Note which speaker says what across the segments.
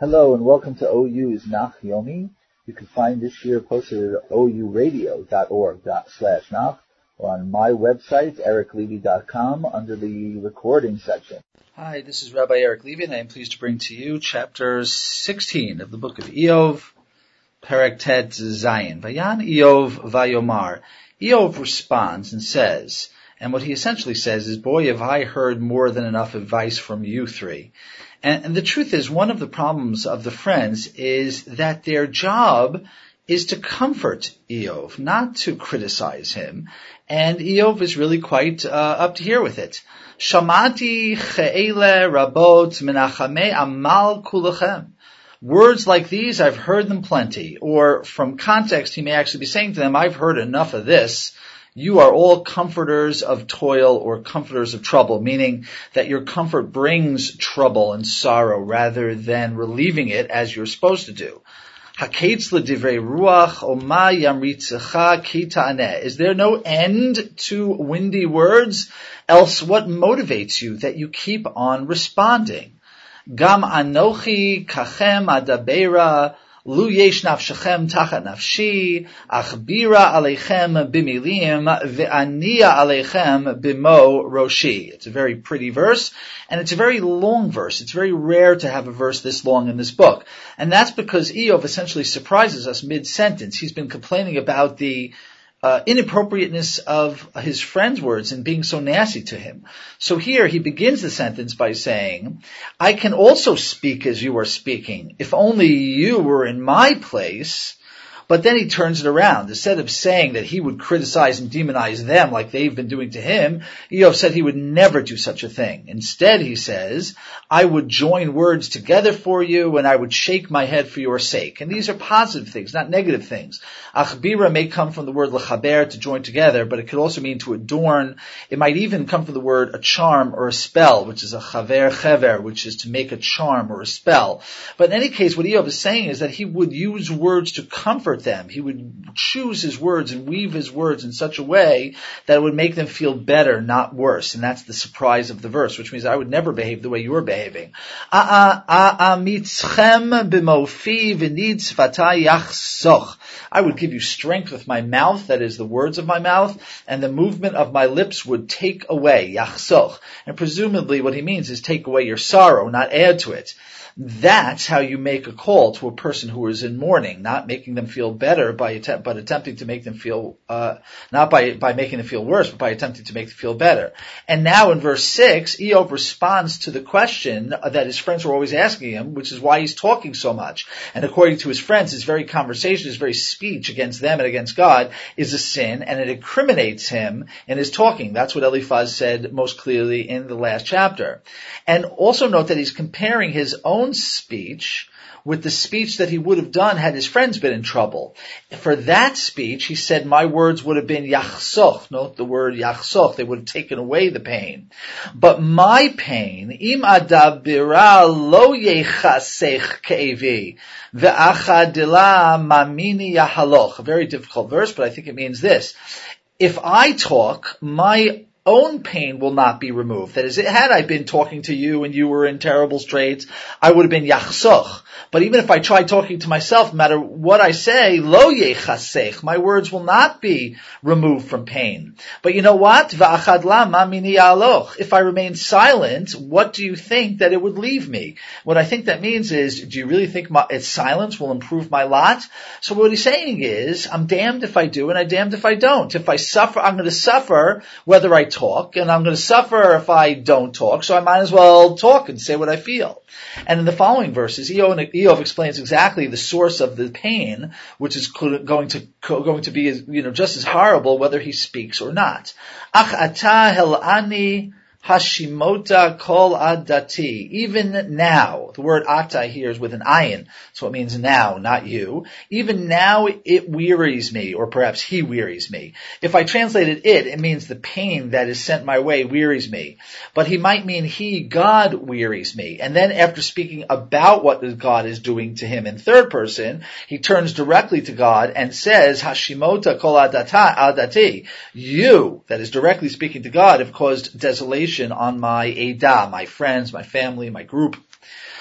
Speaker 1: Hello and welcome to OU's Nach Yomi. You can find this year posted at ouradio.org slash nach or on my website, ericlevy.com, under the recording section.
Speaker 2: Hi, this is Rabbi Eric Levy, and I am pleased to bring to you chapter 16 of the book of Eov, Perek Tet Zayin. Vayan Eov Vayomar. Eov responds and says, and what he essentially says is, boy, have I heard more than enough advice from you three. And, and the truth is, one of the problems of the friends is that their job is to comfort Eov, not to criticize him. And Eov is really quite uh, up to here with it. Shamati che'ele rabot menachame amal kulachem. Words like these, I've heard them plenty. Or from context, he may actually be saying to them, I've heard enough of this. You are all comforters of toil or comforters of trouble, meaning that your comfort brings trouble and sorrow rather than relieving it as you're supposed to do. Is there no end to windy words? Else what motivates you that you keep on responding? Gam anochi kachem adabera Lu yesh nafshechem tachat nafshi, achbira aleichem bimilim, ve'ania aleichem bimo roshi. It's a very pretty verse, and it's a very long verse. It's very rare to have a verse this long in this book. And that's because Eov essentially surprises us mid-sentence. He's been complaining about the uh, inappropriateness of his friend's words and being so nasty to him. So here he begins the sentence by saying, I can also speak as you are speaking. If only you were in my place, but then he turns it around. Instead of saying that he would criticize and demonize them like they've been doing to him, Eov said he would never do such a thing. Instead, he says, I would join words together for you and I would shake my head for your sake. And these are positive things, not negative things. Achbira may come from the word lechaber, to join together, but it could also mean to adorn. It might even come from the word a charm or a spell, which is a chaver chever, which is to make a charm or a spell. But in any case, what Eov is saying is that he would use words to comfort comfort them. He would choose his words and weave his words in such a way that it would make them feel better, not worse. And that's the surprise of the verse, which means I would never behave the way you're behaving. I would give you strength with my mouth, that is the words of my mouth, and the movement of my lips would take away, yachsoch. And presumably what he means is take away your sorrow, not add to it. That's how you make a call to a person who is in mourning, not making them feel better by attempt, but attempting to make them feel, uh, not by, by making them feel worse, but by attempting to make them feel better. And now in verse 6, Eov responds to the question that his friends were always asking him, which is why he's talking so much. And according to his friends, his very conversation, his very speech against them and against God is a sin, and it incriminates him in his talking. That's what Eliphaz said most clearly in the last chapter. And also note that he's comparing his own own speech with the speech that he would have done had his friends been in trouble. For that speech, he said, my words would have been yachsoch. Note the word yachsoch. They would have taken away the pain. But my pain, im adabira lo yechasech ke'evi, ve'achadila mamini yahaloch. A very difficult verse, but I think it means this. If I talk, my own pain will not be removed. That is, had I been talking to you and you were in terrible straits, I would have been yachsoch. But even if I try talking to myself, no matter what I say, lo yechasech, my words will not be removed from pain. But you know what? If I remain silent, what do you think that it would leave me? What I think that means is, do you really think my, its silence will improve my lot? So what he's saying is, I'm damned if I do and I'm damned if I don't. If I suffer, I'm going to suffer whether I talk, and I'm going to suffer if I don't talk, so I might as well talk and say what I feel. And in the following verses, Eov explains exactly the source of the pain, which is going to going to be you know just as horrible whether he speaks or not. Ach ata Hashimota kol adati. Even now, the word ata here is with an ayin, so it means now, not you. Even now it wearies me, or perhaps he wearies me. If I translated it, it means the pain that is sent my way wearies me. But he might mean he, God, wearies me. And then after speaking about what God is doing to him in third person, he turns directly to God and says, Hashimota kol adata, adati. You, that is directly speaking to God, have caused desolation on my Ada, my friends, my family, my group.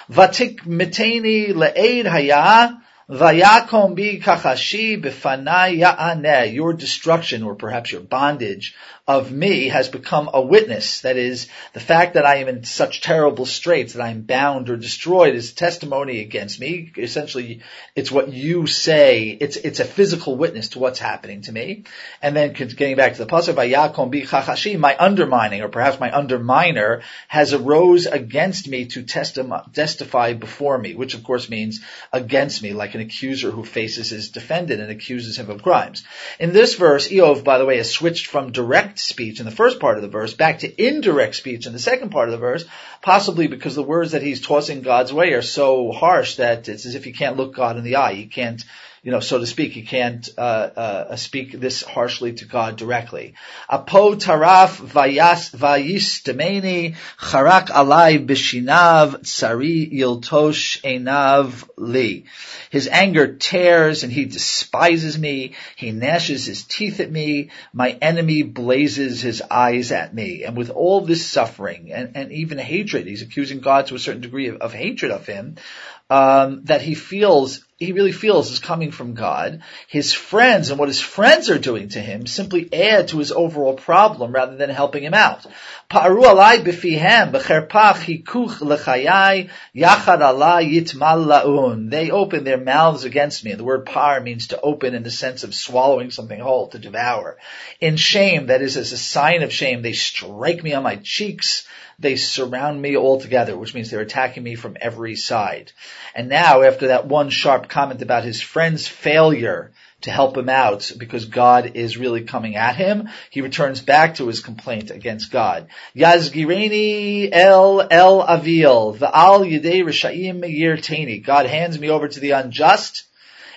Speaker 2: Vatik miteni le'ed haya, Vayakom bi kachashi b'fanai ya'aneh. Your destruction, or perhaps your bondage, of me has become a witness. That is, the fact that I am in such terrible straits that I am bound or destroyed is testimony against me. Essentially, it's what you say. It's, it's a physical witness to what's happening to me. And then getting back to the pasuk, Vayakom bi chachashi, my undermining, or perhaps my underminer, has arose against me to testify before me, which of course means against me, like an accuser who faces his defendant and accuses him of crimes. In this verse, Eov, by the way, has switched from direct direct speech in the first part of the verse back to indirect speech in the second part of the verse, possibly because the words that he's tossing God's way are so harsh that it's as if he can't look God in the eye. He can't you know, so to speak, you can't uh, uh, speak this harshly to God directly. Apo taraf vayas charak alai bishinav tsari yiltosh enav li. His anger tears and he despises me. He gnashes his teeth at me. My enemy blazes his eyes at me. And with all this suffering and, and even hatred, he's accusing God to a certain degree of, of hatred of him um, that he feels he really feels is coming from God. His friends and what his friends are doing to him simply add to his overall problem rather than helping him out. They open their mouths against me. The word par means to open in the sense of swallowing something whole, to devour. In shame, that is as a sign of shame, they strike me on my cheeks they surround me altogether, which means they're attacking me from every side. And now, after that one sharp comment about his friend's failure to help him out because God is really coming at him, he returns back to his complaint against God. Yazgireni el el avil, va'al yidei rishayim yirteni. God hands me over to the unjust,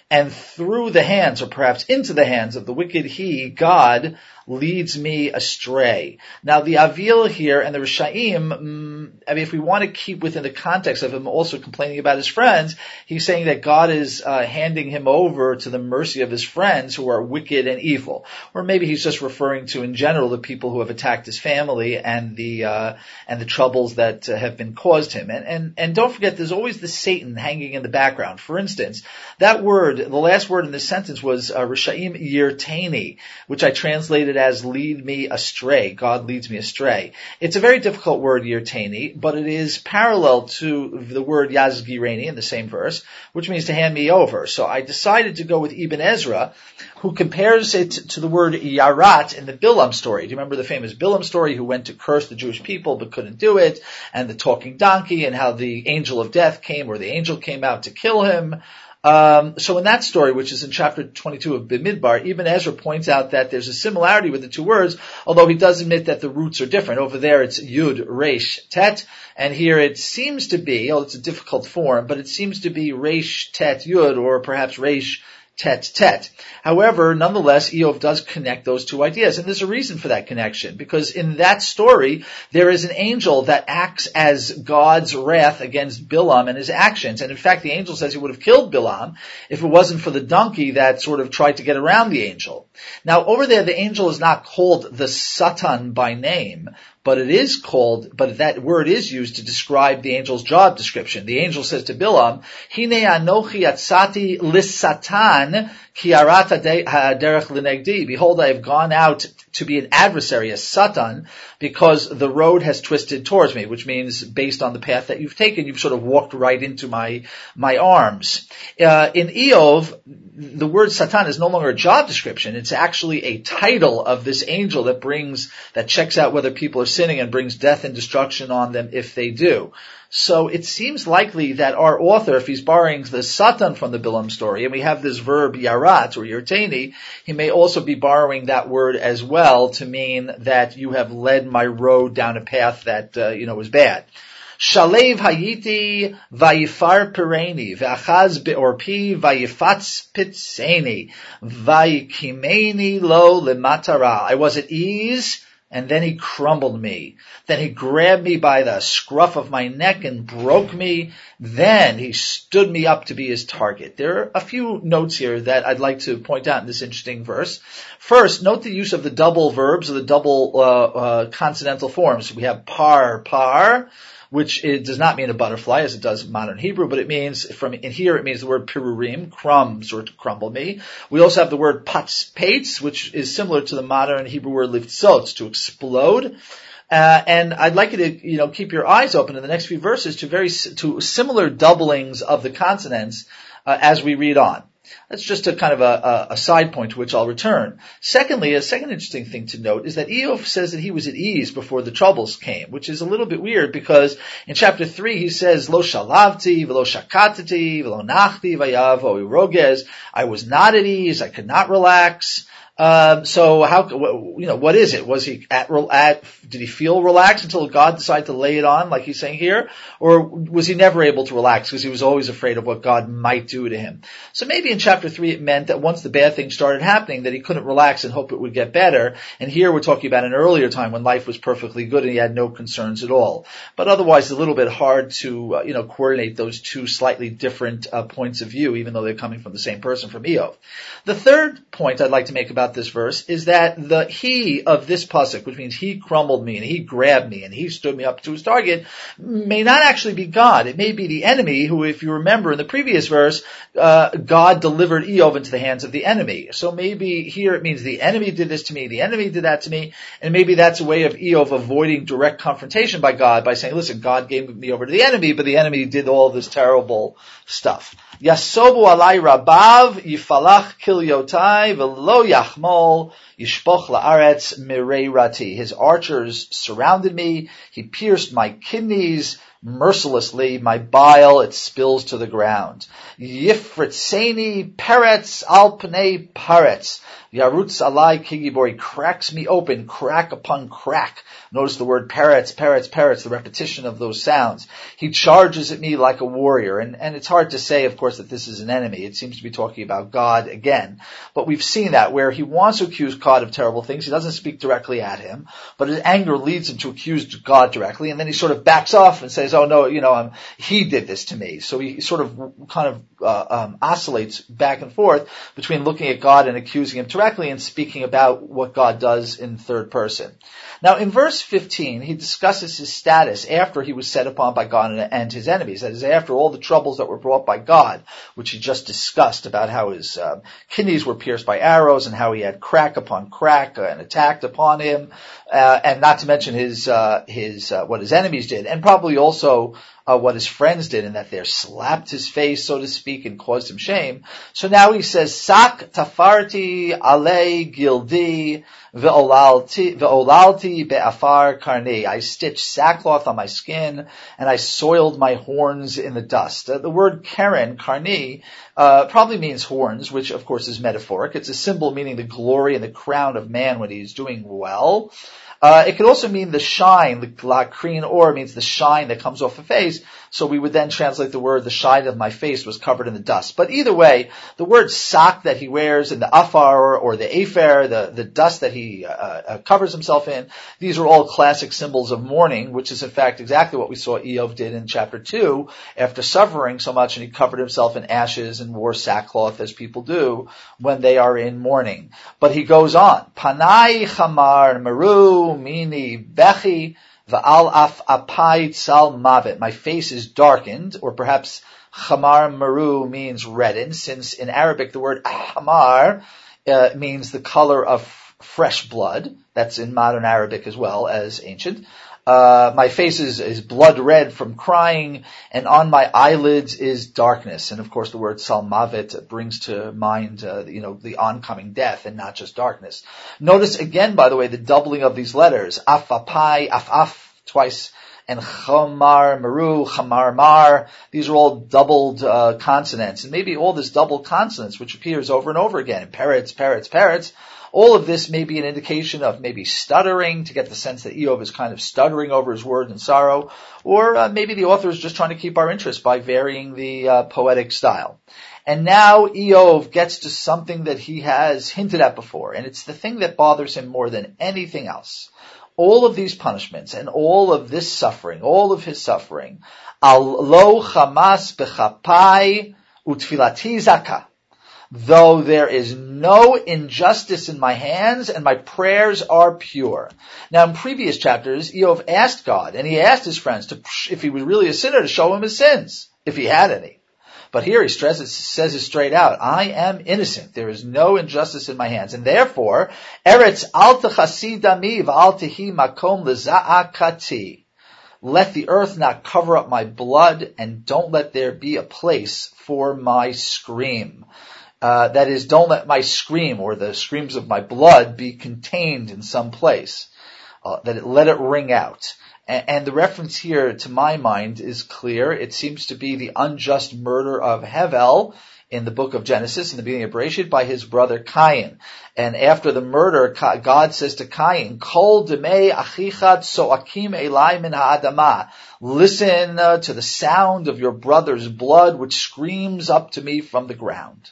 Speaker 2: and through the hands, or perhaps into the hands of the wicked, he, God, leads me astray. Now the Avil here and the Rishaim, mm, I mean, if we want to keep within the context of him also complaining about his friends, he's saying that God is uh, handing him over to the mercy of his friends who are wicked and evil. Or maybe he's just referring to in general the people who have attacked his family and the, uh, and the troubles that uh, have been caused him. And, and, and don't forget, there's always the Satan hanging in the background. For instance, that word, the last word in this sentence was uh, Rishaim Yirtani, which I translated translated as lead me astray. God leads me astray. It's a very difficult word, yirtani, but it is parallel to the word yazgireni in the same verse, which means to hand me over. So I decided to go with Ibn Ezra, who compares it to the word yarat in the Bilam story. Do you remember the famous Bilam story who went to curse the Jewish people but couldn't do it, and the talking donkey, and how the angel of death came, or the angel came out to kill him? Um, so in that story, which is in chapter 22 of Bimidbar, Ibn Ezra points out that there's a similarity with the two words, although he does admit that the roots are different. Over there it's Yud, Resh, Tet, and here it seems to be, oh, it's a difficult form, but it seems to be Resh, Tet, Yud, or perhaps Resh, tet tet. However, nonetheless, Eov does connect those two ideas, and there's a reason for that connection, because in that story, there is an angel that acts as God's wrath against Bilam and his actions, and in fact, the angel says he would have killed Bilam if it wasn't for the donkey that sort of tried to get around the angel. Now, over there, the angel is not called the Satan by name, but it is called, but that word is used to describe the angel's job description. The angel says to Bilam, Hine anochi atzati lissatan kiarata derech linegdi. Behold, I have gone out to be an adversary, a satan, because the road has twisted towards me, which means based on the path that you've taken, you've sort of walked right into my, my arms. Uh, in Eov, the word Satan is no longer a job description. It's actually a title of this angel that brings, that checks out whether people are sinning and brings death and destruction on them if they do. So it seems likely that our author, if he's borrowing the Satan from the Bilam story, and we have this verb yarat or yirtani, he may also be borrowing that word as well to mean that you have led my road down a path that, uh, you know, was bad. Shalev hayiti vayifar pereni, v'achaz beorpi vayifatz pitzeni, vayikimeni lo lematara. I was at ease, and then he crumbled me. Then he grabbed me by the scruff of my neck and broke me. Then he stood me up to be his target. There are a few notes here that I'd like to point out in this interesting verse. First, note the use of the double verbs or the double uh, uh, consonantal forms. We have par, par, which it does not mean a butterfly as it does modern Hebrew, but it means from in here it means the word pirurim, crumbs or to crumble me. We also have the word pates, which is similar to the modern Hebrew word liftzot, to explode. Uh, and I'd like you to, you know, keep your eyes open in the next few verses to very to similar doublings of the consonants uh, as we read on. That's just a kind of a, a, side point to which I'll return. Secondly, a second interesting thing to note is that Eov says that he was at ease before the troubles came, which is a little bit weird because in chapter three he says, Lo shalavti, velo shakatati, velo nachti, vayav, o I was not at ease, I could not relax. Um, so how, you know, what is it? Was he at, at, did he feel relaxed until God decided to lay it on, like he's saying here? Or was he never able to relax because he was always afraid of what God might do to him? So maybe in chapter three it meant that once the bad things started happening that he couldn't relax and hope it would get better. And here we're talking about an earlier time when life was perfectly good and he had no concerns at all. But otherwise it's a little bit hard to, uh, you know, coordinate those two slightly different uh, points of view, even though they're coming from the same person from Eov. The third point I'd like to make about about this verse is that the he of this pasuk, which means he crumbled me and he grabbed me and he stood me up to his target, may not actually be God. It may be the enemy who, if you remember in the previous verse, uh, God delivered Eov into the hands of the enemy. So maybe here it means the enemy did this to me, the enemy did that to me, and maybe that's a way of Eov avoiding direct confrontation by God by saying, listen, God gave me over to the enemy, but the enemy did all this terrible stuff. Yasobu alai rabav yifalach kilyotai velo yachmol yishpoch laaretz mireirati. His archers surrounded me. He pierced my kidneys mercilessly. My bile it spills to the ground. Yifritzeni peretz al pnei paretz. Yarutz alai kigibori cracks me open, crack upon crack. Notice the word parrots, parrots, parrots, the repetition of those sounds. He charges at me like a warrior, and, and it's hard to say, of course, that this is an enemy. It seems to be talking about God again. But we've seen that where he wants to accuse God of terrible things. He doesn't speak directly at him, but his anger leads him to accuse God directly, and then he sort of backs off and says, oh no, you know, he did this to me. So he sort of kind of uh, um, oscillates back and forth between looking at God and accusing him directly and speaking about what God does in third person. Now, in verse 15, he discusses his status after he was set upon by God and his enemies. That is, after all the troubles that were brought by God, which he just discussed about how his uh, kidneys were pierced by arrows and how he had crack upon crack and attacked upon him, uh, and not to mention his uh, his uh, what his enemies did, and probably also uh, what his friends did and that they slapped his face, so to speak, and caused him shame. So now he says, Sak tafarti ale gildi ve'olalti be'afar karni. I stitched sackcloth on my skin and I soiled my horns in the dust. Uh, the word karen, karni, uh, probably means horns, which of course is metaphoric. It's a symbol meaning the glory and the crown of man when he's doing well. Uh, it could also mean the shine, the lakrin or means the shine that comes off the face. So we would then translate the word, the shine of my face was covered in the dust. But either way, the word sak that he wears and the afar or the afer, the, the dust that he uh, uh, covers himself in, these are all classic symbols of mourning, which is in fact exactly what we saw Eov did in chapter 2 after suffering so much and he covered himself in ashes and wore sackcloth as people do when they are in mourning. But he goes on, panai chamar maru mini bechi Va'al af apai tzal mavet. My face is darkened, or perhaps chamar maru means reddened, since in Arabic the word hamar uh, means the color of fresh blood. That's in modern Arabic as well as ancient. Uh, my face is, is blood red from crying, and on my eyelids is darkness. And of course, the word salmavet brings to mind, uh, you know, the oncoming death and not just darkness. Notice again, by the way, the doubling of these letters: afapai, afaf, twice, and chamar maru, chamar mar. These are all doubled uh, consonants, and maybe all this double consonants, which appears over and over again. Parrots, parrots, parrots. All of this may be an indication of maybe stuttering to get the sense that Eov is kind of stuttering over his word in sorrow, or uh, maybe the author is just trying to keep our interest by varying the uh, poetic style. And now Eov gets to something that he has hinted at before, and it's the thing that bothers him more than anything else. All of these punishments and all of this suffering, all of his suffering, lo chamas bechapai utfilati zaka. Though there is no injustice in my hands and my prayers are pure. Now in previous chapters, Eov asked God and he asked his friends to, if he was really a sinner to show him his sins, if he had any. But here he stresses, says it straight out, I am innocent. There is no injustice in my hands. And therefore, Eretz al v'al tehi makom l'za'akati. Let the earth not cover up my blood and don't let there be a place for my scream. Uh, that is, don't let my scream or the screams of my blood be contained in some place. Uh, that it, let it ring out. And, and the reference here, to my mind, is clear. It seems to be the unjust murder of Hevel in the book of Genesis, in the beginning of Bereshit, by his brother Cain. And after the murder, God says to Cain, Kol soakim min ha'adama. Listen uh, to the sound of your brother's blood, which screams up to me from the ground.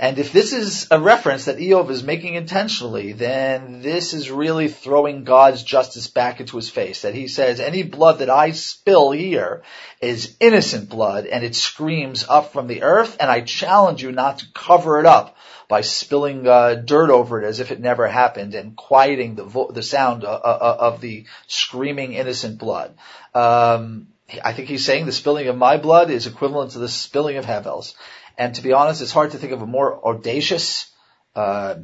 Speaker 2: And if this is a reference that Eov is making intentionally, then this is really throwing God's justice back into his face. That he says, any blood that I spill here is innocent blood and it screams up from the earth and I challenge you not to cover it up by spilling uh, dirt over it as if it never happened and quieting the, vo- the sound uh, uh, of the screaming innocent blood. Um, I think he's saying the spilling of my blood is equivalent to the spilling of Havel's. And to be honest, it's hard to think of a more audacious, uh,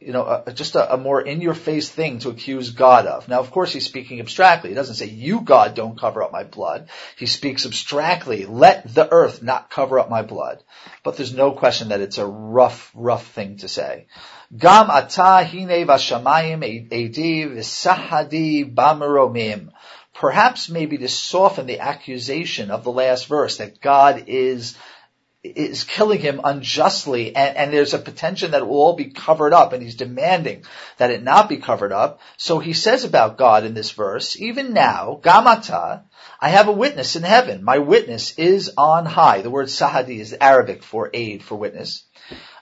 Speaker 2: you know, just a, a, more in-your-face thing to accuse God of. Now, of course, he's speaking abstractly. He doesn't say, "You, God, don't cover up my blood." He speaks abstractly. Let the earth not cover up my blood. But there's no question that it's a rough, rough thing to say. Gam ata hine vashamayim edi v'sahadi. Perhaps maybe to soften the accusation of the last verse that God is is killing him unjustly and, and, there's a potential that it will all be covered up and he's demanding that it not be covered up. So he says about God in this verse, even now, gamata, I have a witness in heaven. My witness is on high. The word sahadi is Arabic for aid, for witness.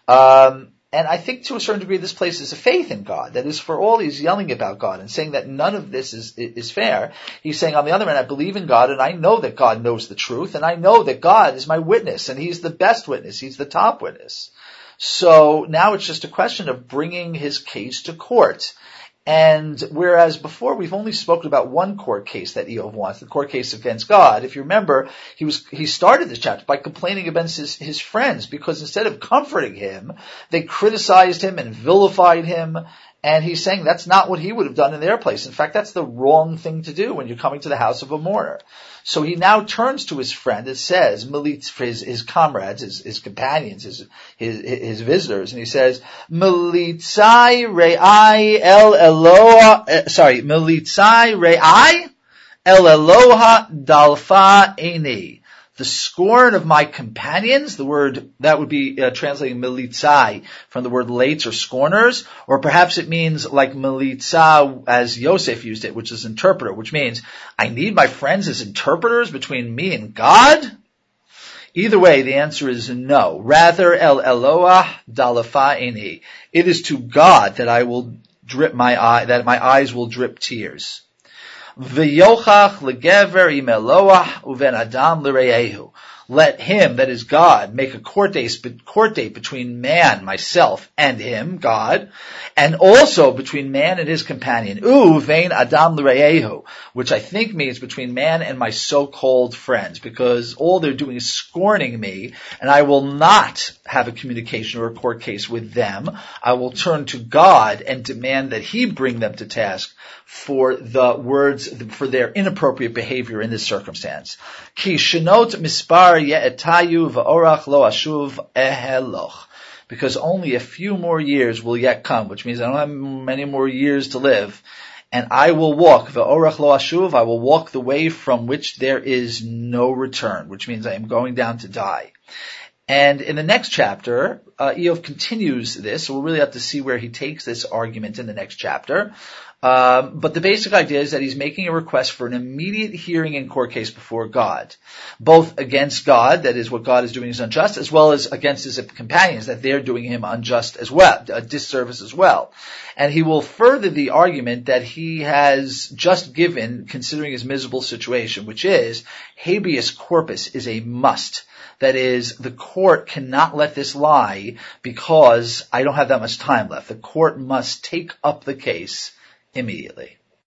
Speaker 2: Um, and I think to a certain degree this places a faith in God. That is, for all he's yelling about God and saying that none of this is, is fair, he's saying on the other hand, I believe in God and I know that God knows the truth and I know that God is my witness and he's the best witness. He's the top witness. So now it's just a question of bringing his case to court. And whereas before we've only spoken about one court case that Eov wants, the court case against God. If you remember, he was he started this chapter by complaining against his, his friends because instead of comforting him, they criticized him and vilified him and he's saying that's not what he would have done in their place. In fact, that's the wrong thing to do when you're coming to the house of a mourner. So he now turns to his friend and says, for his, his comrades, his, his companions, his, his, his, visitors, and he says, Militzai re'ai el Eloha, uh, sorry, Militzai re'ai el Eloha dalfa eni the scorn of my companions, the word, that would be uh, translating militzai from the word lates or scorners, or perhaps it means like militza as Yosef used it, which is interpreter, which means I need my friends as interpreters between me and God? Either way, the answer is no. Rather, el Eloah dalafa'ini. It is to God that I will drip my eye, that my eyes will drip tears. V'yochach legever imeloah uven adam l'reyehu. Let him, that is God, make a court date, court date between man, myself, and him, God, and also between man and his companion. U vein adam l'reyehu, which I think means between man and my so-called friends, because all they're doing is scorning me, and I will not have a communication or a court case with them. I will turn to God and demand that He bring them to task for the words, for their inappropriate behavior in this circumstance. Because only a few more years will yet come, which means I don't have many more years to live. And I will walk, ve'orach lo ashuv, I will walk the way from which there is no return, which means I am going down to die. And in the next chapter, uh, Eov continues this, so we'll really have to see where he takes this argument in the next chapter. Um, but the basic idea is that he's making a request for an immediate hearing in court case before God, both against God, that is what God is doing is unjust, as well as against his companions, that they're doing him unjust as well, a disservice as well. And he will further the argument that he has just given, considering his miserable situation, which is habeas corpus is a must. That is, the court cannot let this lie because I don't have that much time left. The court must take up the case immediately.